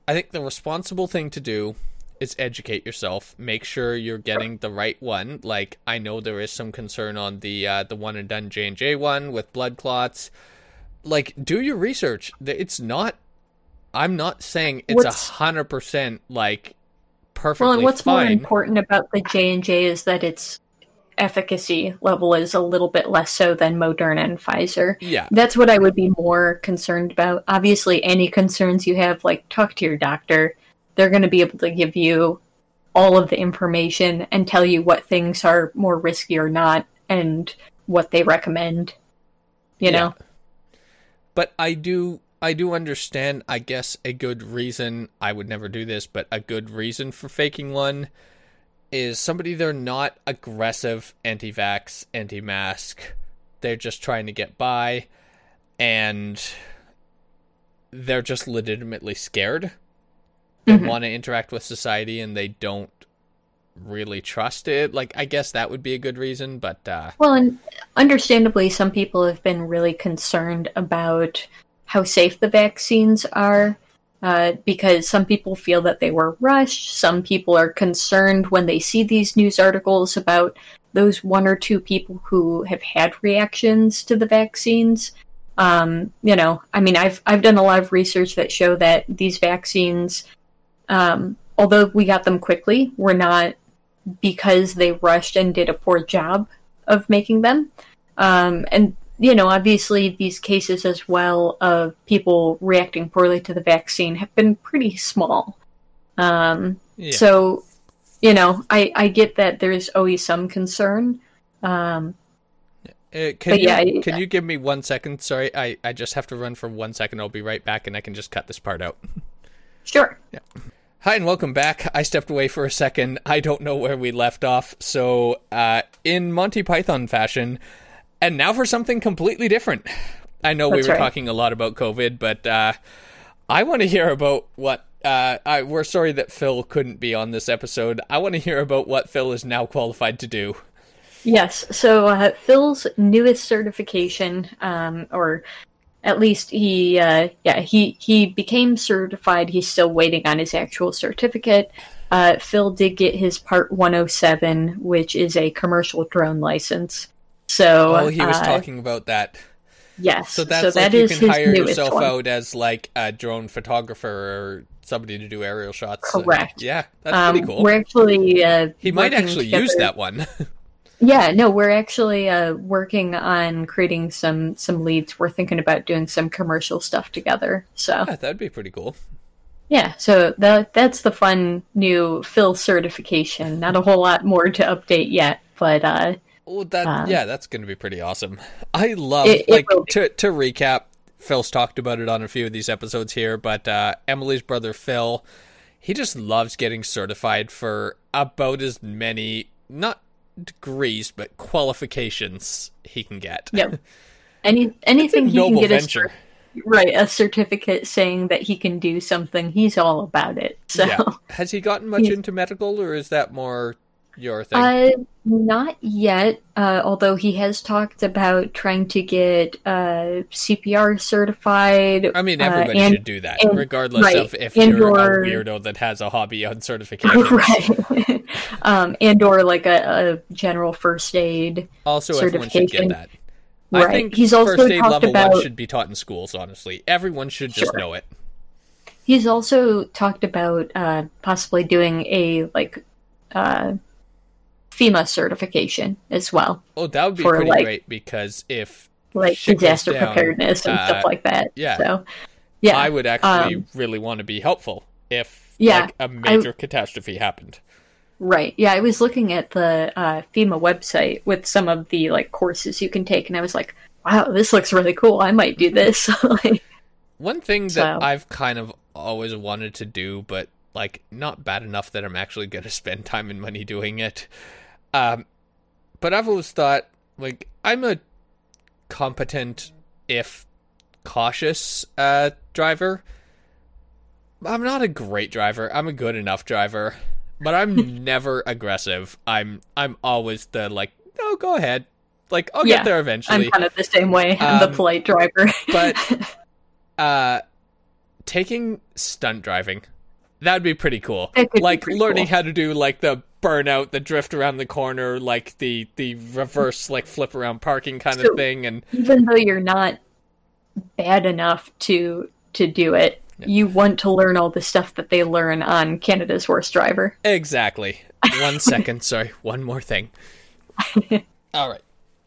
I think the responsible thing to do is educate yourself. Make sure you're getting the right one. Like I know there is some concern on the uh, the one and done J and J one with blood clots. Like, do your research. It's not. I'm not saying it's a hundred percent like perfectly Well, and what's more important about the J and J is that its efficacy level is a little bit less so than Moderna and Pfizer. yeah, That's what I would be more concerned about. Obviously, any concerns you have, like talk to your doctor. They're going to be able to give you all of the information and tell you what things are more risky or not and what they recommend. You know? but I do I do understand I guess a good reason I would never do this but a good reason for faking one is somebody they're not aggressive anti-vax, anti-mask. They're just trying to get by and they're just legitimately scared. They Mhm. want to interact with society and they don't really trust it. Like I guess that would be a good reason, but uh Well, and understandably, some people have been really concerned about how safe the vaccines are uh, because some people feel that they were rushed. Some people are concerned when they see these news articles about those one or two people who have had reactions to the vaccines. Um, you know, I mean, I've I've done a lot of research that show that these vaccines, um, although we got them quickly, were not because they rushed and did a poor job of making them. Um, and, you know, obviously these cases as well of people reacting poorly to the vaccine have been pretty small. Um, yeah. So, you know, I, I get that there's always some concern. Um, Uh, can you yeah, I- can you give me one second? Sorry, I, I just have to run for one second. I'll be right back, and I can just cut this part out. sure. Hi and welcome back. I stepped away for a second. I don't know where we left off. So, uh, in Monty Python fashion, and now for something completely different. I know we were right. talking a lot about COVID, but uh, I want to hear about what. Uh, I, we're sorry that Phil couldn't be on this episode. I want to hear about what Phil is now qualified to do. Yes. So uh, Phil's newest certification, um, or at least he, uh, yeah, he he became certified. He's still waiting on his actual certificate. Uh, Phil did get his Part 107, which is a commercial drone license. So Oh, he was uh, talking about that. Yes. So that's that like you can hire yourself one. out as like a drone photographer or somebody to do aerial shots. Correct. yeah, that's Um, pretty cool. We're actually uh, He might actually use that one. Yeah, no, we're actually uh, working on creating some some leads. We're thinking about doing some commercial stuff together. So yeah, that'd be pretty cool. yeah, so that that's the fun new Phil certification. Not a whole lot more to update yet, but uh, Well, that Um, yeah, that's going to be pretty awesome. I love It- it like be. to to recap. Phil's talked about it on a few of these episodes here, but uh, Emily's brother Phil, he just loves getting certified for about as many not degrees but qualifications he can get. yep. Any anything he can get a venture. cer- right a certificate saying that he can do something, he's all about it. So. Yeah. Has he gotten much He's- into medical, or is that more your thing? Uh, not yet. Uh, although he has talked about trying to get uh, CPR certified. I mean, uh, everybody and- should do that, and- regardless right, of if you're or- a weirdo that has a hobby on certification. right, um, and or like a, a general first aid. Also, everyone should get that. I think He's also first aid talked level about- one should be taught in schools. Honestly, everyone should just Sure. know it. He's also talked about uh, possibly doing a like uh, FEMA certification as well, Oh, that would be For, pretty like- great because if like disaster down, preparedness and uh, stuff like that. yeah. So, yeah, I would actually um, really want to be helpful if Yeah, like a major catastrophe happened. Right. Yeah, I was looking at the uh, FEMA website with some of the like courses you can take, and I was like, "Wow, this looks really cool. I might do this." like, One thing that So- I've kind of always wanted to do, but like not bad enough that I'm actually going to spend time and money doing it. Um, but I've always thought like I'm a competent, if cautious, uh, driver. I'm not a great driver. I'm a good enough driver, but I'm never aggressive. I'm I'm always the like, no, go ahead. Like I'll Yeah, get there eventually. I'm kind of the same way. I'm Um, the polite driver. but uh taking stunt driving that would be pretty cool That could be like pretty learning cool. how to do like the burnout the drift around the corner like the the reverse like flip around parking kind of thing and even though you're not bad enough to to do it, you want to learn all the stuff that they learn on Canada's Worst Driver. exactly. One second sorry. One more thing. All right.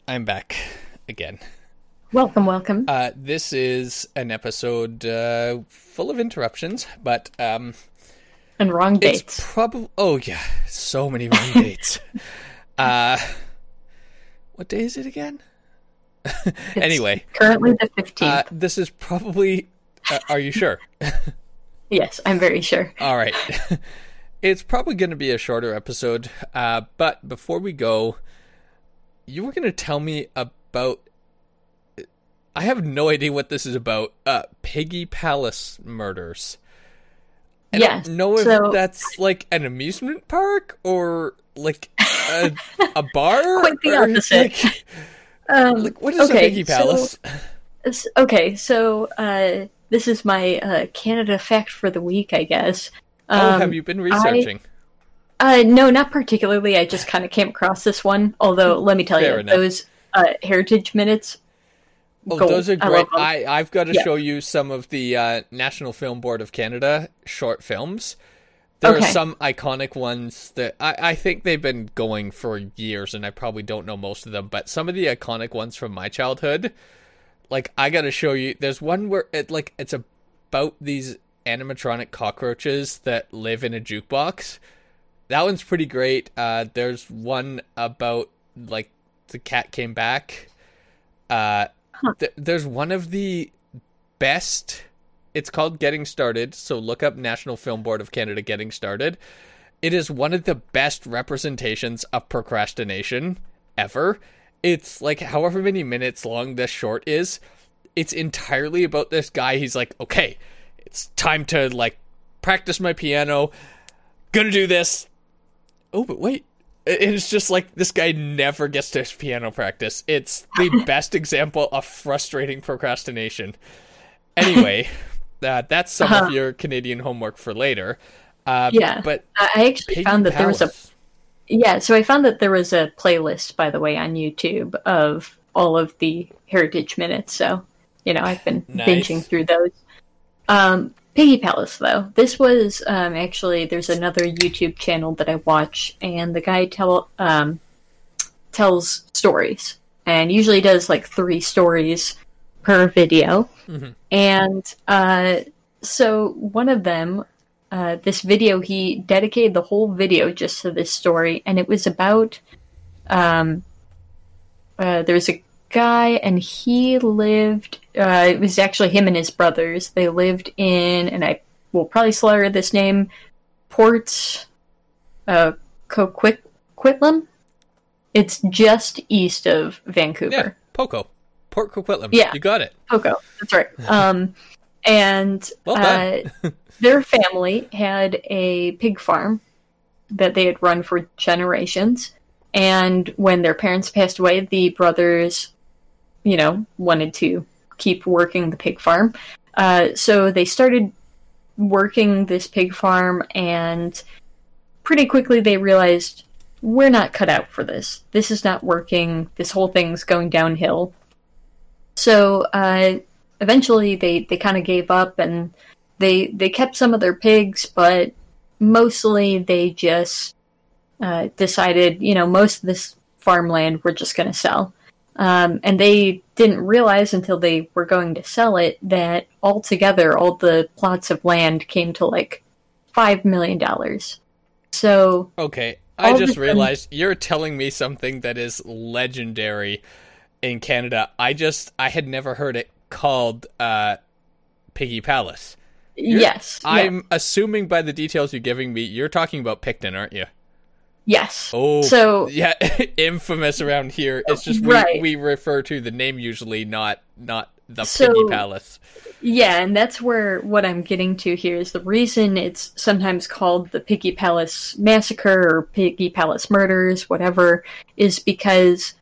I'm back again. Welcome, welcome. uh this is an episode uh full of interruptions but um and wrong dates. It's probably oh yeah, so many wrong dates. Uh, what day is it again? It's anyway, currently the 15th. uh, this is probably. Uh, are you sure? yes, I'm very sure. All right. it's probably going to be a shorter episode. Uh, but before we go, you were going to tell me about. I have no idea what this is about. Uh, Piggy Palace murders. I Yes, don't know if so- that's like an amusement park or like a, a bar. Quite the opposite. Like, Um, like, what is okay, a Piggy Palace? So, okay, so uh, this is my uh, Canada fact for the week, I guess. oh, Um, have you been researching? Uh, no, not particularly. I just kind of came across this one. Although, let me tell Fair you, enough. those uh, heritage minutes. Oh, gold. those are great. love. I, I've got to Yeah. show you some of the uh, National Film Board of Canada short films. There are some iconic ones that I, I think they've been going for years, and I probably don't know most of them. But some of the iconic ones from my childhood, like I got to show you. There's one where it like it's about these animatronic cockroaches that live in a jukebox. That one's pretty great. Uh, there's one about like the cat came back. Uh, th- there's one of the best. It's called Getting Started. So look up National Film Board of Canada Getting Started. It is one of the best representations of procrastination ever. It's like however many minutes long this short is. It's entirely about this guy. He's like, okay, it's time to like practice my piano. Gonna do this. Oh, but wait. It- It's just like this guy never gets to his piano practice. It's the best example of frustrating procrastination. Anyway, uh, that's some of Uh-huh. your Canadian homework for later. Uh, Yeah, but I actually Piggy found that there was a yeah. So I found that there was a playlist, by the way, on YouTube of all of the heritage minutes. So you know, I've been Nice. binging through those. Um, Piggy Palace, though, this was um, actually there's another YouTube channel that I watch, and the guy tell um, tells stories, and usually does like three stories per video. And uh, so one of them, uh, this video, he dedicated the whole video just to this story, and it was about um, uh, there's a guy, and he lived. Uh, it was actually him and his brothers. They lived in, and I will probably slur this name, Port uh, Coquitlam. It's just east of Vancouver. yeah, Poco, Port Coquitlam. Yeah. you got it. Poco. That's right. Um, and Well uh, their family had a pig farm that they had run for generations. And when their parents passed away, the brothers, you know, wanted to keep working the pig farm. Uh, so they started working this pig farm, and pretty quickly they realized we're not cut out for this. This is not working. This whole thing's going downhill. So uh, eventually they, they kind of gave up and they they kept some of their pigs, but mostly they just uh, decided, you know, most of this farmland we're just going to sell. Um, and they didn't realize until they were going to sell it that altogether all the plots of land came to like five million dollars. So Okay, I All just realized you're telling me something that is legendary in Canada. I just I had never heard it called uh, Piggy Palace. yes, I'm assuming by the details you're giving me, you're talking about Pickton, aren't you? Yes. Oh, So- yeah, infamous around here. It's just we, Right. we refer to the name usually, not not the So- Piggy Palace. Yeah, and that's where what I'm getting to here is the reason it's sometimes called the Piggy Palace Massacre or Piggy Palace Murders, whatever, is because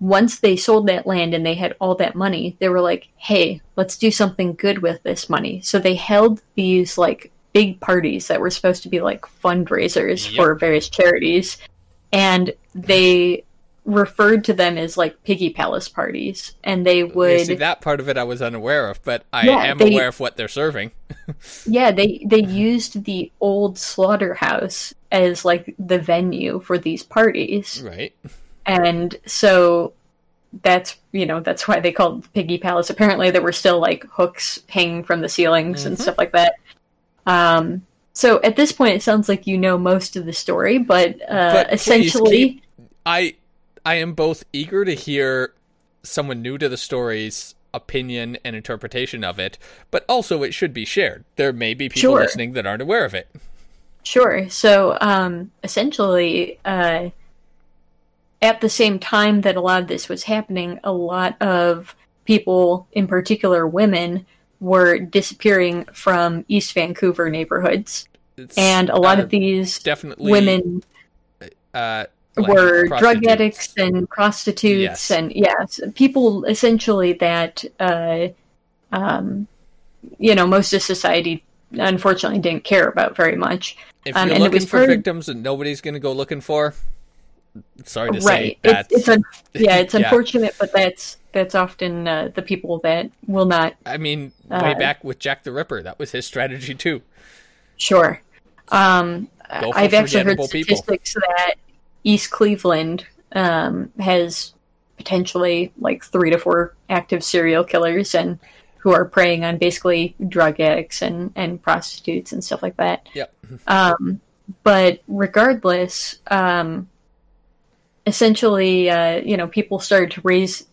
once they sold that land and they had all that money, they were like, hey, let's do something good with this money. So they held these like big parties that were supposed to be like fundraisers Yep. for various charities, and they referred to them as like Piggy Palace parties, and they You would see, that part of it I was unaware of, but I Yeah, am they- aware of what they're serving. Yeah, they they used the old slaughterhouse as like the venue for these parties, Right. and so that's you know that's why they called Piggy Palace. Apparently, there were still like hooks hanging from the ceilings and Mhm. stuff like that. Um, so at this point, it sounds like you know most of the story, but, uh, But essentially, keep- I I am both eager to hear someone new to the story's opinion and interpretation of it, but also it should be shared. There may be people Sure. listening that aren't aware of it. Sure. So, um, essentially, uh, at the same time that a lot of this was happening, a lot of people, in particular women, were disappearing from East Vancouver neighborhoods. It's, And a lot uh, of these definitely women uh, like were drug addicts and prostitutes Yes. and yes people essentially that uh, um, you know most of society unfortunately didn't care about very much If um, you're and it looking was for of- victims and nobody's going to go looking for, sorry to right say, that's it's, it's un- yeah it's Yeah. unfortunate but that's that's often uh, the people that will not I mean, way uh, back with Jack the Ripper, that was his strategy too. Sure. Um, I've actually heard forgettable people. statistics that East Cleveland um, has potentially like three to four active serial killers and who are preying on basically drug addicts and, and prostitutes and stuff like that. Yep. Um, but regardless, um, essentially, uh, you know, people started to raise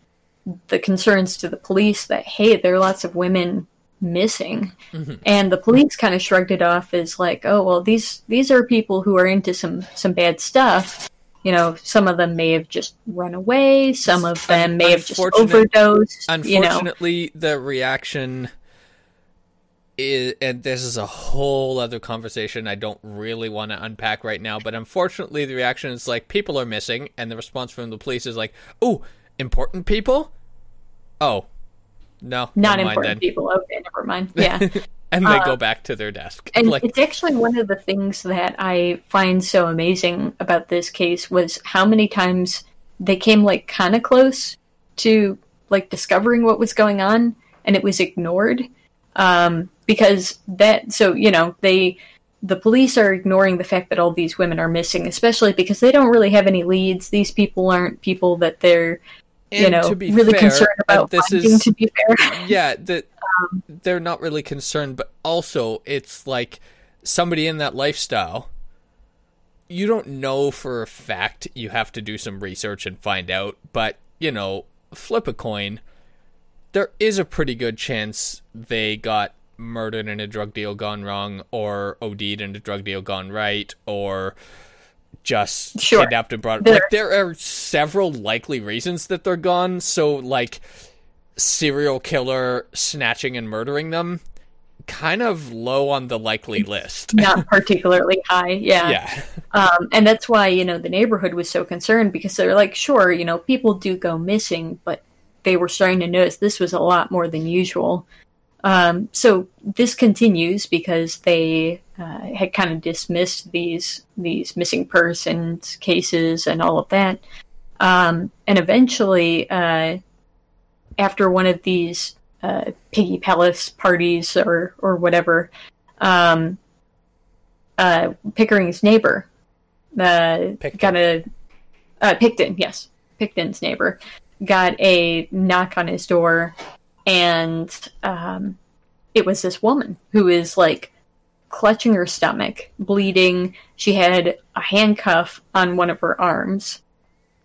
the concerns to the police that hey, there are lots of women missing, mm-hmm. and the police kind of shrugged it off as like, oh well, these these are people who are into some some bad stuff. You know, some of them may have just run away. Some of them may have just overdosed. You know, Unfortunately, the reaction is, and this is a whole other conversation I don't really want to unpack right now, but unfortunately, the reaction is like people are missing, and the response from the police is like, "Oh, important people? Oh, no, not important then." people. Okay, never mind. Yeah. and they Uh, go back to their desk. And like, it's actually one of the things that I find so amazing about this case was how many times they came like kind of close to like discovering what was going on and it was ignored. Um, because that, so, you know, they, the police are ignoring the fact that all these women are missing, especially because they don't really have any leads. These people aren't people that they're, you and know, really fair, concerned about this is to be fair. yeah that Um, they're not really concerned but also it's like somebody in that lifestyle you don't know for a fact you have to do some research and find out but you know flip a coin there is a pretty good chance they got murdered in a drug deal gone wrong or OD'd in a drug deal gone right or just Sure. kidnapped and brought There- like there are several likely reasons that they're gone so like serial killer snatching and murdering them kind of low on the likely list Not particularly high, yeah. yeah Um, and that's why, you know, the neighborhood was so concerned because they're like, sure, you know, people do go missing, but they were starting to notice this was a lot more than usual. Um, so this continues because they uh, had kind of dismissed these these missing persons cases and all of that. Um, and eventually, uh, after one of these uh, piggy palace parties or or whatever, um, uh, Pickering's neighbor uh, Pickton. got a uh, Pickton, yes, Pickton's neighbor got a knock on his door, and um, it was this woman who is like clutching her stomach, bleeding. She had a handcuff on one of her arms,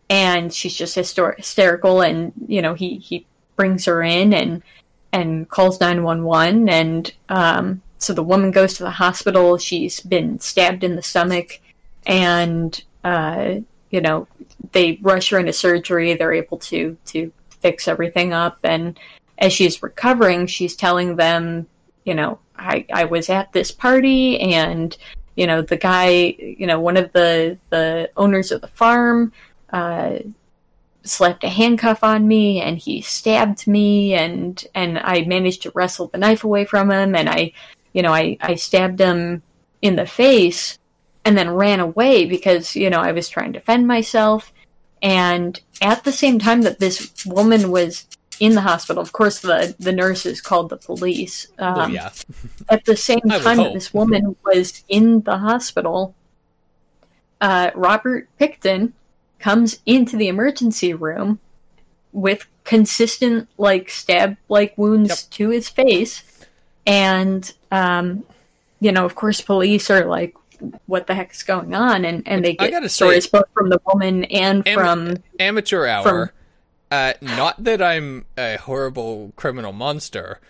and she's just hyster- hysterical. And you know, he he brings her in and and calls nine one one, and um, so the woman goes to the hospital. She's been stabbed in the stomach, and uh, you know they rush her into surgery. They're able to to fix everything up, and as she's recovering, she's telling them, you know, I I was at this party, and you know the guy, you know, one of the the owners of the farm. Uh, slapped a handcuff on me and he stabbed me and and I managed to wrestle the knife away from him and I you know I I stabbed him in the face and then ran away because you know I was trying to defend myself and at the same time that this woman was in the hospital of course the the nurses called the police um, oh yeah at the same time that this woman was in the hospital, uh, Robert Pickton comes into the emergency room with consistent, like, stab like wounds Yep. to his face. And, um, you know, of course, police are like, what the heck is going on? And, and they get stories both from the woman and Am- from. amateur hour uh not that i'm a horrible criminal monster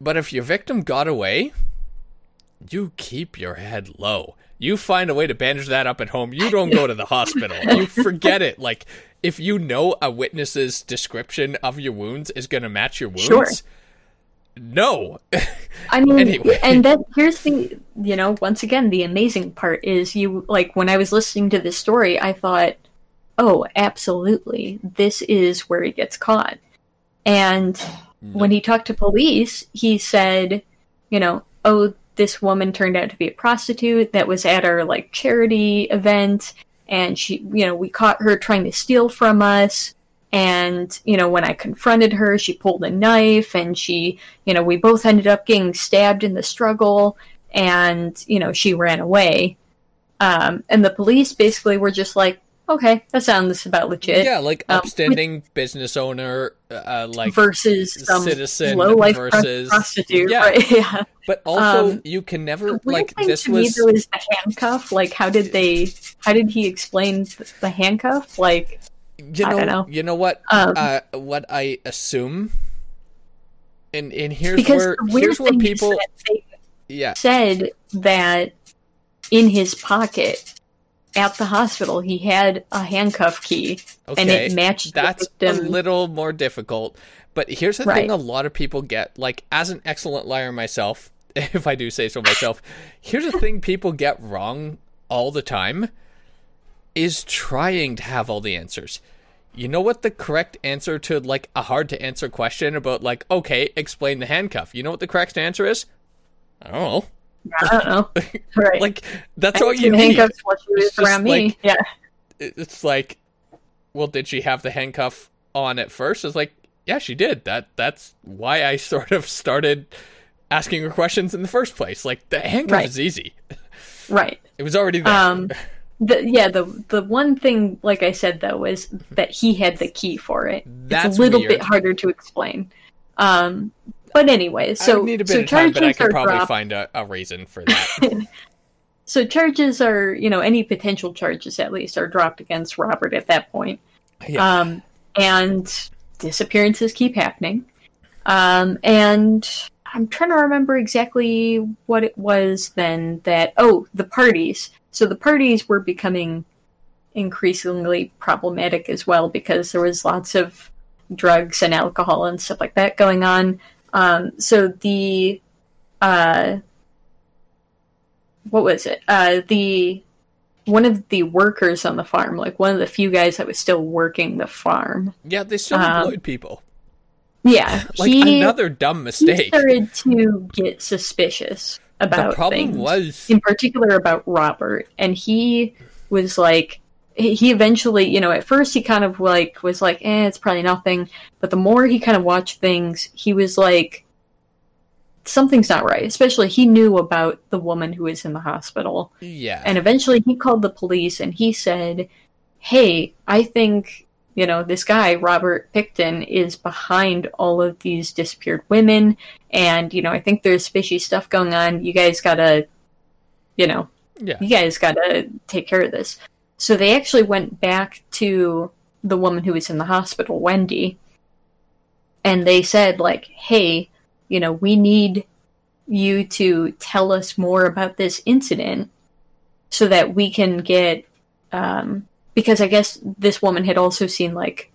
but if your victim got away you keep your head low. You find a way to bandage that up at home. You don't go to the hospital. You forget it. Like if you know a witness's description of your wounds is going to match your wounds, Sure. no. I mean, Anyway. and then here's the, you know, once again, the amazing part is you, like, when I was listening to this story, I thought, oh, absolutely, this is where he gets caught. And when he talked to police, he said, you know, oh, this woman turned out to be a prostitute that was at our, like, charity event, and she, you know, we caught her trying to steal from us. And, you know, when I confronted her, she pulled a knife and she, you know, we both ended up getting stabbed in the struggle and, you know, she ran away. Um, and the police basically were just like, okay, that sounds about legit. yeah, like um, upstanding business owner, uh, like versus some citizen low life versus- prostitute. yeah. Right? Yeah. But also, Um, you can never like this to me was. though is the handcuff. Like, how did they? How did he explain the handcuff? Like, You I know, don't know. you know what? Um, uh, what I assume, and and here's where here's where people, is that they yeah, said that in his pocket at the hospital he had a handcuff key and it matched that's the a little more difficult. But here's the Right. thing: a lot of people get like, as an excellent liar myself, if I do say so myself, here's the thing people get wrong all the time is trying to have all the answers. You know what the correct answer to like a hard to answer question about like okay, explain the handcuff. You know what the correct answer is? I don't know. I don't know. Right. Like that's I all you need. handcuffs while she was around me. yeah. It's like, well, did she have the handcuff on at first? It's like, yeah, she did. That that's why I sort of started asking her questions in the first place. Like the handcuff Right. is easy. Right. It was already there. Um the, yeah, the the one thing, like I said though, is that he had the key for it. That's it's a little weird. bit harder to explain. Um, but anyway, so would need a bit so of time, but I charges could are probably dropped. find a, a reason for that. So charges are, you know, any potential charges at least are dropped against Robert at that point. yeah. Um, and disappearances keep happening. Um, and I'm trying to remember exactly what it was then that, oh, the parties. So the parties were becoming increasingly problematic as well because there was lots of drugs and alcohol and stuff like that going on. Um, so the, uh, what was it? Uh, the one of the workers on the farm, like one of the few guys that was still working the farm. yeah, they still um, employed people. Yeah, Like he, another dumb he mistake. started to get suspicious about The problem things, was in particular about Robert, and he was like, he eventually, you know, at first he kind of like was like, eh, it's probably nothing, but the more he kind of watched things, he was like, something's not right. Especially he knew about the woman who was in the hospital. yeah. And eventually he called the police and he said, Hey, I think, you know, this guy, Robert Pickton, is behind all of these disappeared women. And, you know, I think there's fishy stuff going on. You guys gotta, you know, yeah. you guys gotta take care of this. So they actually went back to the woman who was in the hospital, Wendy, and they said, like, hey, you know, we need you to tell us more about this incident so that we can get um because I guess this woman had also seen like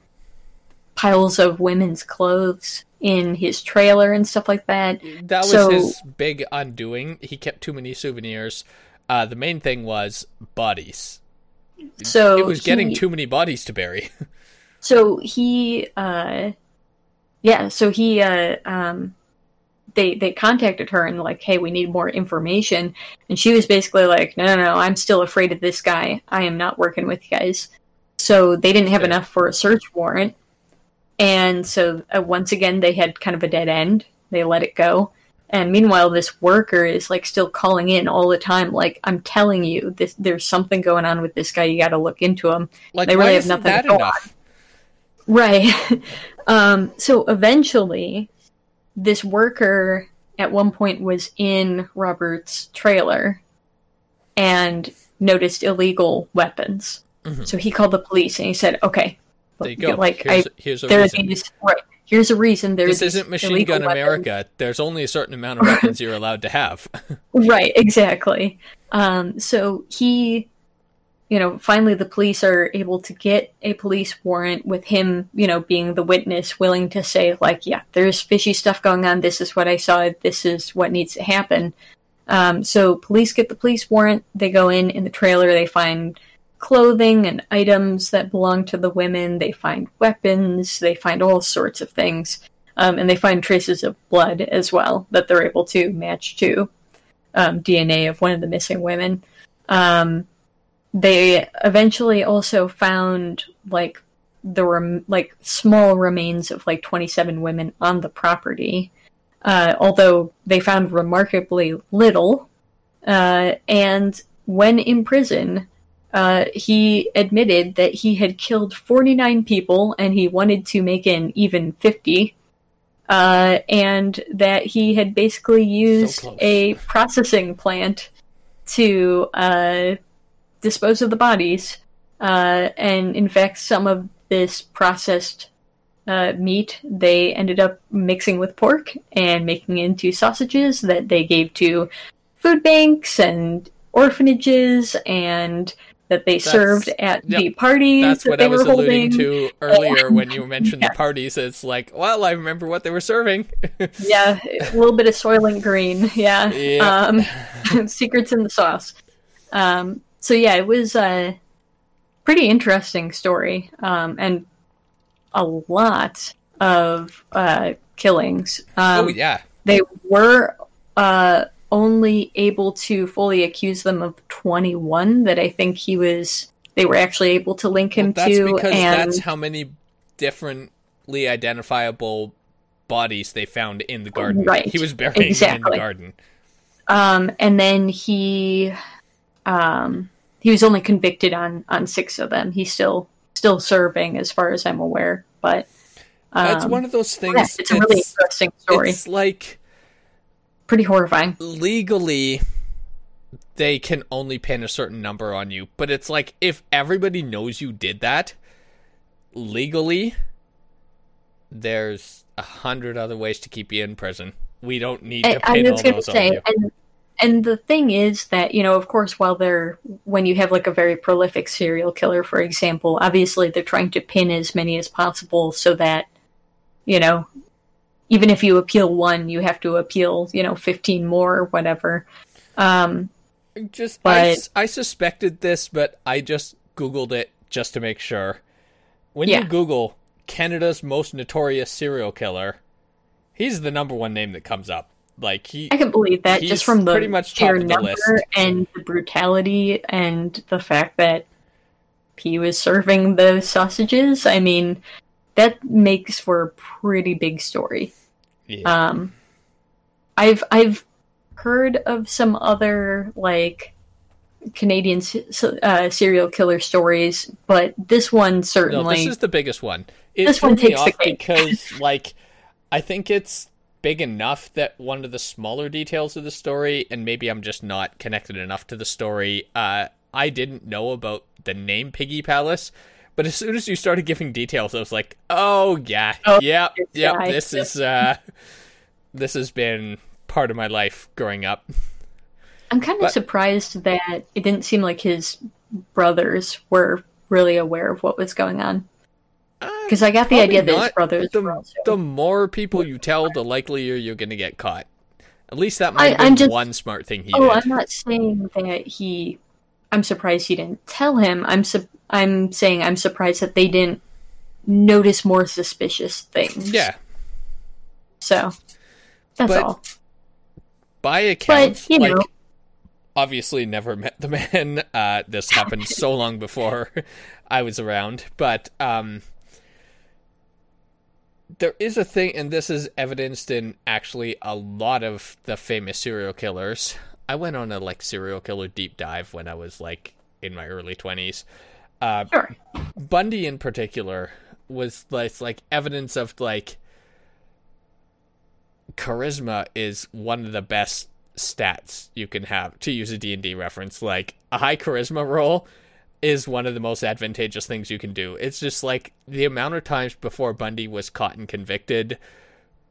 piles of women's clothes in his trailer and stuff like that. That was So- his big undoing. He kept too many souvenirs. Uh, the main thing was bodies. So it was getting too many bodies to bury. So he, uh, yeah, so he, uh, um, they they contacted her and like, hey, we need more information, and she was basically like, no, no, no, I'm still afraid of this guy. I am not working with you guys. So they didn't have enough for a search warrant, and so uh, once again they had kind of a dead end. They let it go. And meanwhile, this worker is like still calling in all the time, like I'm telling you, this there's something going on with this guy. You got to look into him. Like, They really have nothing to that enough? Right. um, so eventually, this worker at one point was in Robert's trailer and noticed illegal weapons. Mhm. So he called the police and he said, "Okay, There you go. like here's, I, here's a there are these right, here's a reason there's this isn't machine gun weapons. America. There's only a certain amount of weapons you're allowed to have. right, exactly. Um, so he, you know, finally the police are able to get a police warrant with him, you know, being the witness, willing to say, like, yeah, there's fishy stuff going on. This is what I saw. This is what needs to happen. Um, so police get the police warrant. They go in in the trailer. They find clothing and items that belong to the women. They find weapons. They find all sorts of things. Um, and they find traces of blood as well that they're able to match to um, DNA of one of the missing women. Um, they eventually also found like the rem- like small remains of like 27 women on the property, uh, although they found remarkably little. Uh, and when in prison, uh, he admitted that he had killed 49 people and he wanted to make an even 50. Uh, and that he had basically used close. a processing plant to uh, dispose of the bodies. Uh, and in fact, some of this processed uh, meat they ended up mixing with pork and making into sausages that they gave to food banks and orphanages and that they served at yep, the parties That's that what they I was were holding. alluding to earlier when you mentioned Yeah. the parties. It's like, well, I remember what they were serving. Yeah, a little bit of Soylent Green. Yeah. Yep. Um, secrets in the sauce. Um, so yeah, it was a pretty interesting story, um, and a lot of uh, killings. Um, oh yeah, They were uh, only able to fully accuse them of 21 that I think he was. They were actually able to link him that's to, because and that's how many differently identifiable bodies they found in the garden. Right, He was burying them in the garden. Um, and then he, um, he was only convicted on on six of them. He's still still serving, as far as I'm aware. But um, It's one of those things. yeah, it's a really interesting story. It's like Pretty horrifying. legally they can only pin a certain number on you, but it's like if everybody knows you did that legally, there's a hundred other ways to keep you in prison. We don't need I, to I pin was all those on you. and and the thing is that you know, of course, while they're when you have like a very prolific serial killer, for example, obviously they're trying to pin as many as possible so that you know, even if you appeal one, you have to appeal you know fifteen more or whatever. Um, Just I, but- s- I suspected this, but I just googled it just to make sure. When Yeah. you Google Canada's most notorious serial killer, he's the number one name that comes up. Like he I can believe that just from the pretty much top of the list. and the brutality and the fact that he was serving the sausages. I mean, that makes for a pretty big story. yeah. Um, I've I've heard of some other like Canadian uh, serial killer stories, but this one No, certainly this is the biggest one. It This one takes the cake. because, like, I think it's big enough that one of the smaller details of the story, and maybe I'm just not connected enough to the story. Uh, I didn't know about the name Piggy Palace, but as soon as you started giving details, I was like, "Oh yeah, Oh, yep, yep. yeah, This is uh, this has been part of my life growing up." I'm kind of But- surprised that it didn't seem like his brothers were really aware of what was going on. Because I got the idea that his brothers the, were also. the more people you tell, the likelier you're going to get caught. At least that might I- just- one smart thing he oh, did. I'm not saying that he. I'm surprised he didn't tell him. I'm su- I'm saying I'm surprised that they didn't notice more suspicious things. Yeah, So that's But- all. by accounts, you like know. obviously never met the man. Uh, this happened so long before I was around, but um, there is a thing, and this is evidenced in actually a lot of the famous serial killers. I went on a like serial killer deep dive when I was like in my early twenties. Uh, Sure. Bundy in particular was like like evidence of like charisma is one of the best stats you can have to use a D&D reference like a high charisma roll is one of the most advantageous things you can do. It's just like the amount of times before Bundy was caught and convicted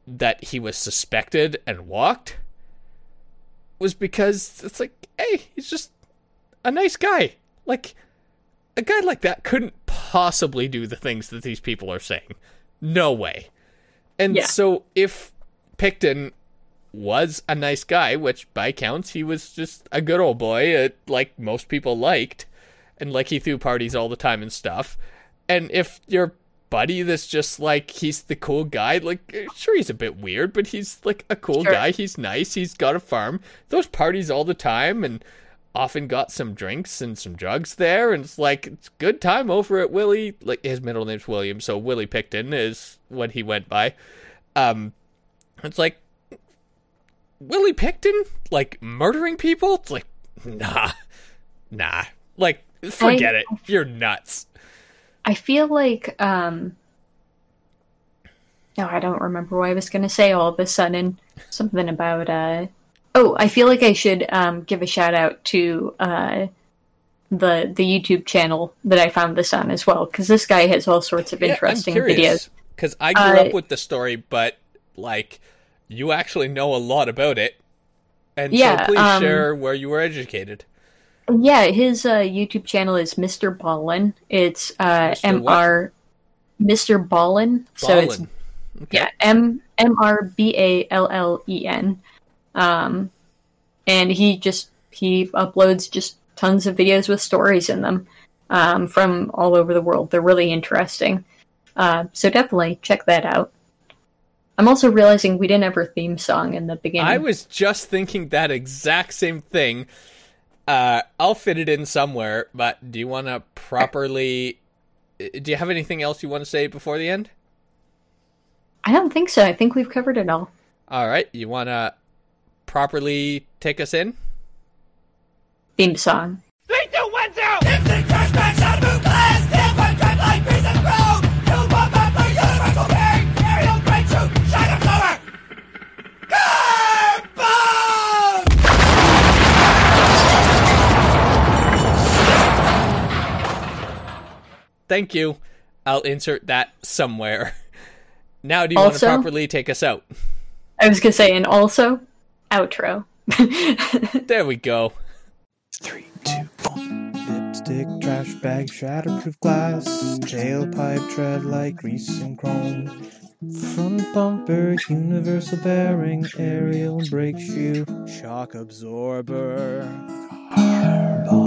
that he was suspected and walked was because it's like, hey, he's just a nice guy. Like, a guy like that couldn't possibly do the things that these people are saying. No way. And Yeah. so if Pickton was a nice guy, which by counts he was just a good old boy, uh, like most people liked, and like he threw parties all the time and stuff. And if your buddy that's just like he's the cool guy, like uh, sure he's a bit weird, but he's like a cool Sure. guy. He's nice. He's got a farm. Those parties all the time and often got some drinks and some drugs there and it's like it's good time over at Willie. Like his middle name's William so Willie Pickton is what he went by. Um it's like Willie Pickton? Like murdering people? It's like nah nah. Like forget I- it. You're nuts. I feel like um no, I don't remember what I was gonna say all of a sudden. Something about uh oh, I feel like I should um give a shout out to uh the the YouTube channel that I found this on as well, because this guy has all sorts of interesting videos. because I grew Uh, up with the story but like you actually know a lot about it and Yeah, so please um, share where you were educated Yeah, his uh, YouTube channel is Mr. Ballen. It's uh, Mr. M Mr. Ballen. So it's Okay. yeah M M R B A L L E N. Um, and he just he uploads just tons of videos with stories in them um, from all over the world. They're really interesting. Uh, so definitely check that out. I'm also realizing we didn't have a theme song in the beginning. I was just thinking that exact same thing. Uh, I'll fit it in somewhere, but do you want to properly? Do you have anything else you want to say before the end? I don't think so. I think we've covered it all. All right, you want to properly take us in? Theme song. Three, two, one, zero. Instant crash back, shot of glass. Stand by, track like grease and chrome. Two, one, back, universal being. Aerial breakthrough, shine of flower. Thank you. I'll insert that somewhere. Now, do you want to properly take us out? I was gonna say, and also outro. There we go. Three, two, one. Lipstick, trash bag, shatterproof glass, tailpipe, tread like grease and chrome. Front bumper, universal bearing, aerial brake shoe, shock absorber. Carbon.